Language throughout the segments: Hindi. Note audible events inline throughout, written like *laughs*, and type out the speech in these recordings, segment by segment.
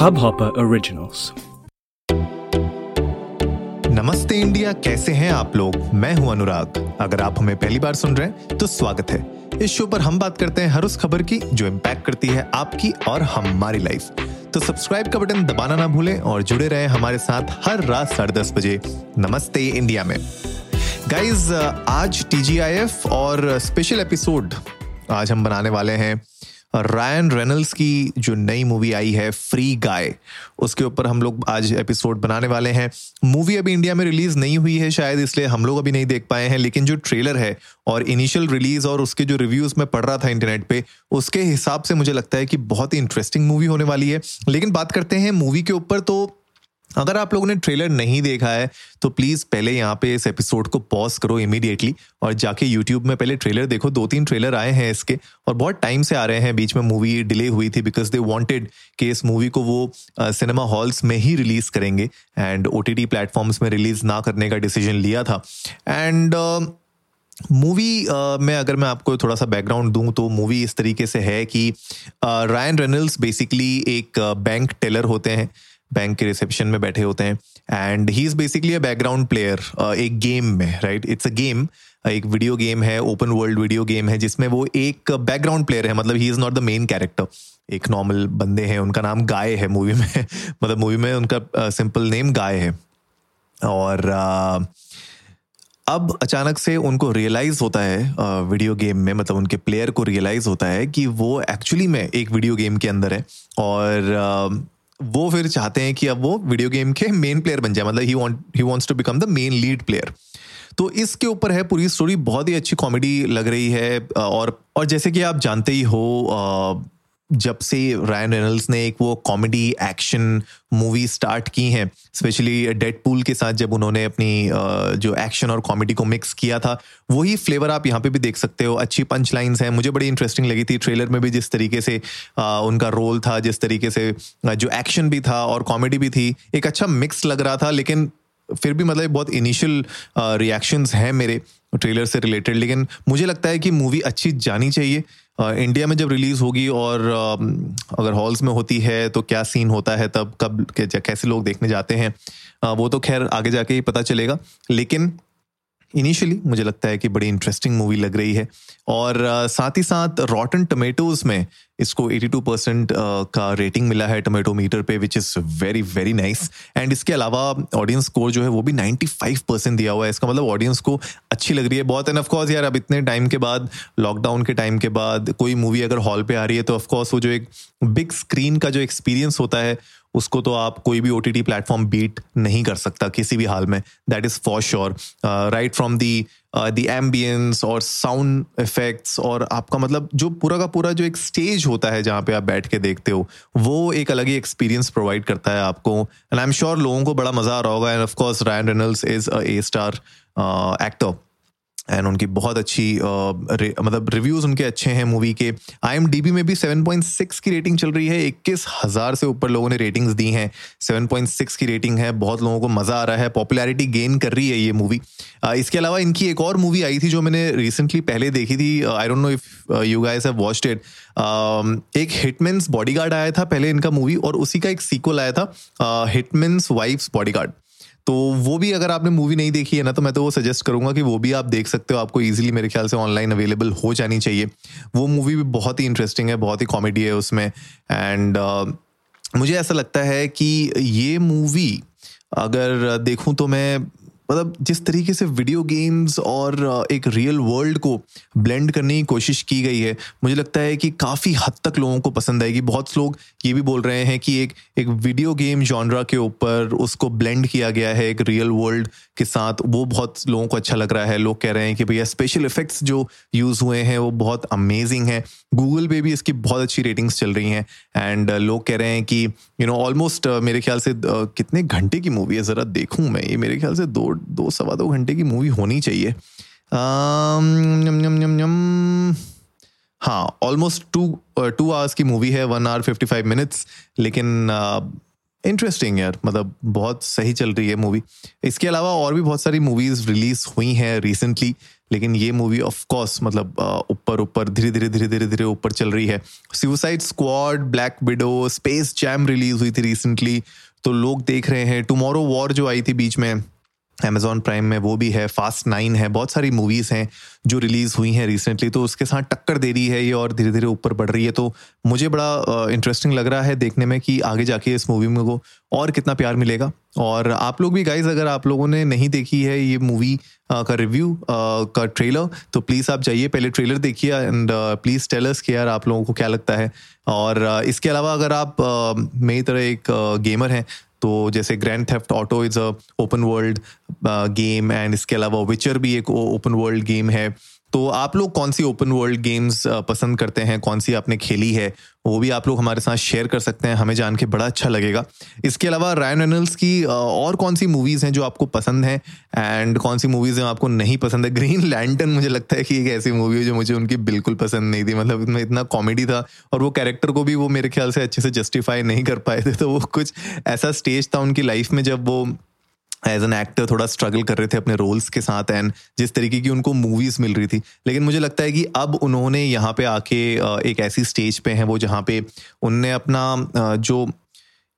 Hubhopper Originals. नमस्ते इंडिया, कैसे हैं आप लोग? मैं हूँ अनुराग। अगर आप हमें पहली बार सुन रहे हैं तो स्वागत है। इस शो पर हम बात करते हैं हर उस खबर की जो इम्पैक्ट करती है आपकी और हमारी लाइफ तो सब्सक्राइब का बटन दबाना ना भूलें और जुड़े रहें हमारे साथ हर रात साढ़े दस बजे। नमस्ते इंडिया में। गाइज़ आज टीजीआईएफ और स्पेशल एपिसोड आज हम बनाने वाले हैं। रायन रेनल्स की जो नई मूवी आई है फ्री गाय उसके ऊपर हम लोग आज एपिसोड बनाने वाले हैं। मूवी अभी इंडिया में रिलीज़ नहीं हुई है शायद, इसलिए हम लोग अभी नहीं देख पाए हैं, लेकिन जो ट्रेलर है और इनिशियल रिलीज़ और उसके जो रिव्यूज़ में पढ़ रहा था इंटरनेट पे, उसके हिसाब से मुझे लगता है कि बहुत ही इंटरेस्टिंग मूवी होने वाली है। लेकिन बात करते हैं मूवी के ऊपर तो अगर आप लोगों ने ट्रेलर नहीं देखा है तो प्लीज़ पहले यहाँ पे इस एपिसोड को पॉज करो इमीडिएटली और जाके यूट्यूब में पहले ट्रेलर देखो। दो तीन ट्रेलर आए हैं इसके और बहुत टाइम से आ रहे हैं। बीच में मूवी डिले हुई थी बिकॉज़ दे वांटेड कि इस मूवी को वो सिनेमा हॉल्स में ही रिलीज़ करेंगे एंड ओ टी प्लेटफॉर्म्स में रिलीज़ ना करने का डिसीज़न लिया था। एंड मूवी uh, में अगर मैं आपको थोड़ा सा बैकग्राउंड दूँ तो मूवी इस तरीके से है कि रायन रेनल्स बेसिकली एक बैंक टेलर होते हैं। बैंक के रिसेप्शन में बैठे होते हैं। And he is basically a background player एक गेम में राइट इट्स अ गेम एक वीडियो गेम है ओपन वर्ल्ड वीडियो गेम है जिसमें वो एक बैकग्राउंड प्लेयर है। मतलब he is not the main character एक नॉर्मल बंदे हैं उनका नाम गाय है मूवी में। *laughs* मतलब मूवी में उनका सिंपल uh, नेम गाय है। और uh, अब अचानक से उनको रियलाइज़ होता है वीडियो गेम में मतलब उनके प्लेयर को रियलाइज़ होता है कि वो एक्चुअली में एक वीडियो गेम के अंदर है। और वो फिर चाहते हैं कि अब वो वीडियो गेम के मेन प्लेयर बन जाए मतलब he want he wants to become the main lead player तो इसके ऊपर है पूरी स्टोरी बहुत ही अच्छी कॉमेडी लग रही है, और और जैसे कि आप जानते ही हो जब से रायन रेनल्स ने एक वो कॉमेडी एक्शन मूवी स्टार्ट की हैं स्पेशली डेड पूल के साथ जब उन्होंने अपनी जो एक्शन और कॉमेडी को मिक्स किया था, वही फ्लेवर आप यहाँ पे भी देख सकते हो। अच्छी पंच लाइन्स हैं। मुझे बड़ी इंटरेस्टिंग लगी थी ट्रेलर में भी जिस तरीके से उनका रोल था, जिस तरीके से जो एक्शन भी था और कॉमेडी भी थी, एक अच्छा मिक्स लग रहा था, लेकिन फिर भी मतलब बहुत इनिशियल रिएक्शंस हैं मेरे ट्रेलर से रिलेटेड लेकिन मुझे लगता है कि मूवी अच्छी जानी चाहिए। इंडिया में जब रिलीज़ होगी और अगर हॉल्स में होती है तो क्या सीन होता है, तब, कब कैसे लोग देखने जाते हैं वो तो खैर आगे जाके ही पता चलेगा। लेकिन इनिशियली मुझे लगता है कि बड़ी इंटरेस्टिंग मूवी लग रही है। और साथ ही साथ रॉटन टमेटोज में इसको 82 परसेंट का रेटिंग मिला है टोमेटो मीटर पे which is very very nice and इसके अलावा ऑडियंस स्कोर जो है वो भी 95 परसेंट दिया हुआ है। इसका मतलब ऑडियंस को अच्छी लग रही है बहुत। एंड ऑफकोर्स यार, अब इतने टाइम के बाद लॉकडाउन के टाइम के बाद कोई मूवी अगर हॉल पे आ रही है तो ऑफकोर्स वो जो एक बिग स्क्रीन का जो एक्सपीरियंस होता है उसको तो आप कोई भी ओ टी प्लेटफॉर्म बीट नहीं कर सकता किसी भी हाल में. That is for sure right from the the ambience और साउंड इफेक्ट्स और आपका मतलब जो पूरा का पूरा जो एक स्टेज होता है जहाँ पे आप बैठ के देखते हो, वो एक अलग ही एक्सपीरियंस प्रोवाइड करता है आपको. एंड आई एम श्योर लोगों को बड़ा मज़ा आ रहा होगा. And of course Ryan Reynolds is a a star actor and उनकी बहुत अच्छी मतलब रिव्यूज़ उनके अच्छे हैं मूवी के। आईएमडीबी में भी 7.6 की रेटिंग चल रही है। इक्कीस हज़ार से ऊपर लोगों ने रेटिंग्स दी हैं। 7.6 की रेटिंग है। बहुत लोगों को मज़ा आ रहा है। पॉपुलैरिटी गेन कर रही है ये मूवी इसके अलावा इनकी एक और मूवी आई थी जो मैंने रिसेंटली पहले देखी थी। I don't know if you guys have watched it एक हिटमेंस बॉडीगार्ड आया था पहले इनका मूवी और उसी का एक सीक्वल आया था। हिटमेंस वाइफ्स बॉडीगार्ड तो वो भी अगर आपने मूवी नहीं देखी है ना तो मैं तो वो सजेस्ट करूँगा कि वो भी आप देख सकते हो। आपको इजीली मेरे ख्याल से ऑनलाइन अवेलेबल हो जानी चाहिए। वो मूवी भी बहुत ही इंटरेस्टिंग है बहुत ही कॉमेडी है उसमें। एंड uh, मुझे ऐसा लगता है कि ये मूवी अगर देखूँ तो मैं मतलब जिस तरीके से वीडियो गेम्स और एक रियल वर्ल्ड को ब्लेंड करने की कोशिश की गई है, मुझे लगता है कि काफ़ी हद तक लोगों को पसंद आएगी। बहुत लोग ये भी बोल रहे हैं कि एक एक वीडियो गेम जॉनरा के ऊपर उसको ब्लेंड किया गया है, एक रियल वर्ल्ड के साथ। वो बहुत लोगों को अच्छा लग रहा है। लोग कह रहे हैं कि भैया स्पेशल इफेक्ट्स जो यूज़ हुए हैं, वो बहुत अमेजिंग है। गूगल पे भी इसकी बहुत अच्छी रेटिंग्स चल रही हैं। एंड लोग कह रहे हैं कि यू नो ऑलमोस्ट मेरे ख्याल से कितने घंटे की मूवी है? ज़रा देखूँ मैं। ये मेरे ख्याल से दो दो सवा दो घंटे की मूवी होनी चाहिए। हाँ ऑलमोस्ट टू टू आवर्स की मूवी है one hour fifty five minutes लेकिन इंटरेस्टिंग यार मतलब बहुत सही चल रही है मूवी इसके अलावा और भी बहुत सारी मूवीज़ रिलीज़ हुई हैं रिसेंटली लेकिन ये मूवी ऑफ़ कोर्स मतलब ऊपर ऊपर, धीरे धीरे धीरे धीरे धीरे ऊपर चल रही है। Suicide Squad Black Widow Space Jam release हुई थी रिसेंटली तो लोग देख रहे हैं। टुमारो वॉर जो आई थी बीच में अमेजॉन प्राइम में वो भी है फास्ट नाइन है, बहुत सारी मूवीज़ हैं जो रिलीज़ हुई हैं रिसेंटली तो उसके साथ टक्कर दे रही है ये और धीरे धीरे ऊपर बढ़ रही है। तो मुझे बड़ा इंटरेस्टिंग लग रहा है देखने में कि आगे जाके इस मूवी में को और कितना प्यार मिलेगा। और आप लोग भी गाइज़ अगर आप लोगों ने नहीं देखी है ये मूवी का रिव्यू का ट्रेलर तो प्लीज़ आप जाइए, पहले ट्रेलर देखिए एंड प्लीज़ टेलर्स कि यार आप लोगों को क्या लगता है। और इसके अलावा अगर आप मेरी तरह एक गेमर हैं तो जैसे Grand Theft Auto is a open world game and इसके अलावा विचर भी एक ओपन वर्ल्ड गेम है। तो आप लोग कौन सी ओपन वर्ल्ड गेम्स पसंद करते हैं? कौन सी आपने खेली है? वो भी आप लोग हमारे साथ शेयर कर सकते हैं। हमें जान के बड़ा अच्छा लगेगा। इसके अलावा रायन रेनल्स की और कौन सी मूवीज़ हैं जो आपको पसंद हैं? एंड कौन सी मूवीज़ हैं आपको नहीं पसंद है? ग्रीन लैंटन मुझे लगता है कि एक ऐसी मूवी है जो मुझे उनकी बिल्कुल पसंद नहीं थी। मतलब इसमें इतना कॉमेडी था और वो कैरेक्टर को भी वो मेरे ख्याल से अच्छे से जस्टिफाई नहीं कर पाए थे। तो वो कुछ ऐसा स्टेज था उनकी लाइफ में जब वो एज एन एक्टर थोड़ा स्ट्रगल कर रहे थे अपने रोल्स के साथ एंड जिस तरीके की उनको मूवीज़ मिल रही थी। लेकिन मुझे लगता है कि अब उन्होंने यहाँ पे आके एक ऐसी स्टेज पे हैं वो जहाँ पे उनने अपना जो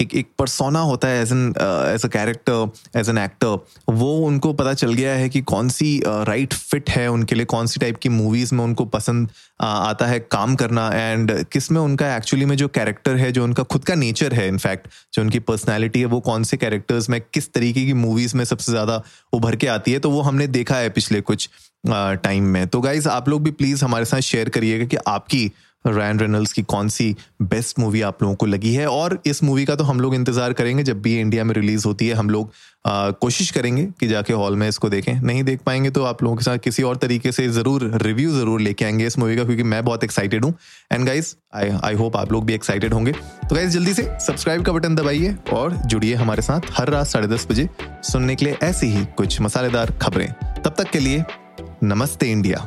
एक एक परसोना होता है as an as a character as an actor वो उनको पता चल गया है कि कौन सी राइट uh, फिट right है उनके लिए कौन सी टाइप की मूवीज़ में उनको पसंद uh, आता है काम करना एंड किसमें उनका एक्चुअली में जो कैरेक्टर है जो उनका खुद का नेचर है इनफैक्ट जो उनकी पर्सनैलिटी है वो कौन से कैरेक्टर्स में किस तरीके की मूवीज़ में सबसे ज़्यादा उभर के आती है तो वो हमने देखा है पिछले कुछ टाइम uh, में। तो गाइज़ आप लोग भी प्लीज़ हमारे साथ शेयर करिएगा कि आपकी रैन रेनल्स की कौन सी बेस्ट मूवी आप लोगों को लगी है? और इस मूवी का तो हम लोग इंतज़ार करेंगे जब भी इंडिया में रिलीज़ होती है। हम लोग कोशिश करेंगे कि जाके हॉल में इसको देखें। नहीं देख पाएँगे तो आप लोगों के साथ किसी और तरीके से ज़रूर रिव्यू ज़रूर लेके आएँगे इस मूवी का, क्योंकि मैं बहुत एक्साइटेड हूँ। And guys I I hope आप लोग भी एक्साइटेड होंगे। तो गाइज़ जल्दी से सब्सक्राइब का बटन दबाइए और जुड़िए हमारे साथ हर रात साढ़े दस बजे सुनने के लिए ऐसी ही कुछ मसालेदार खबरें। तब तक के लिए नमस्ते इंडिया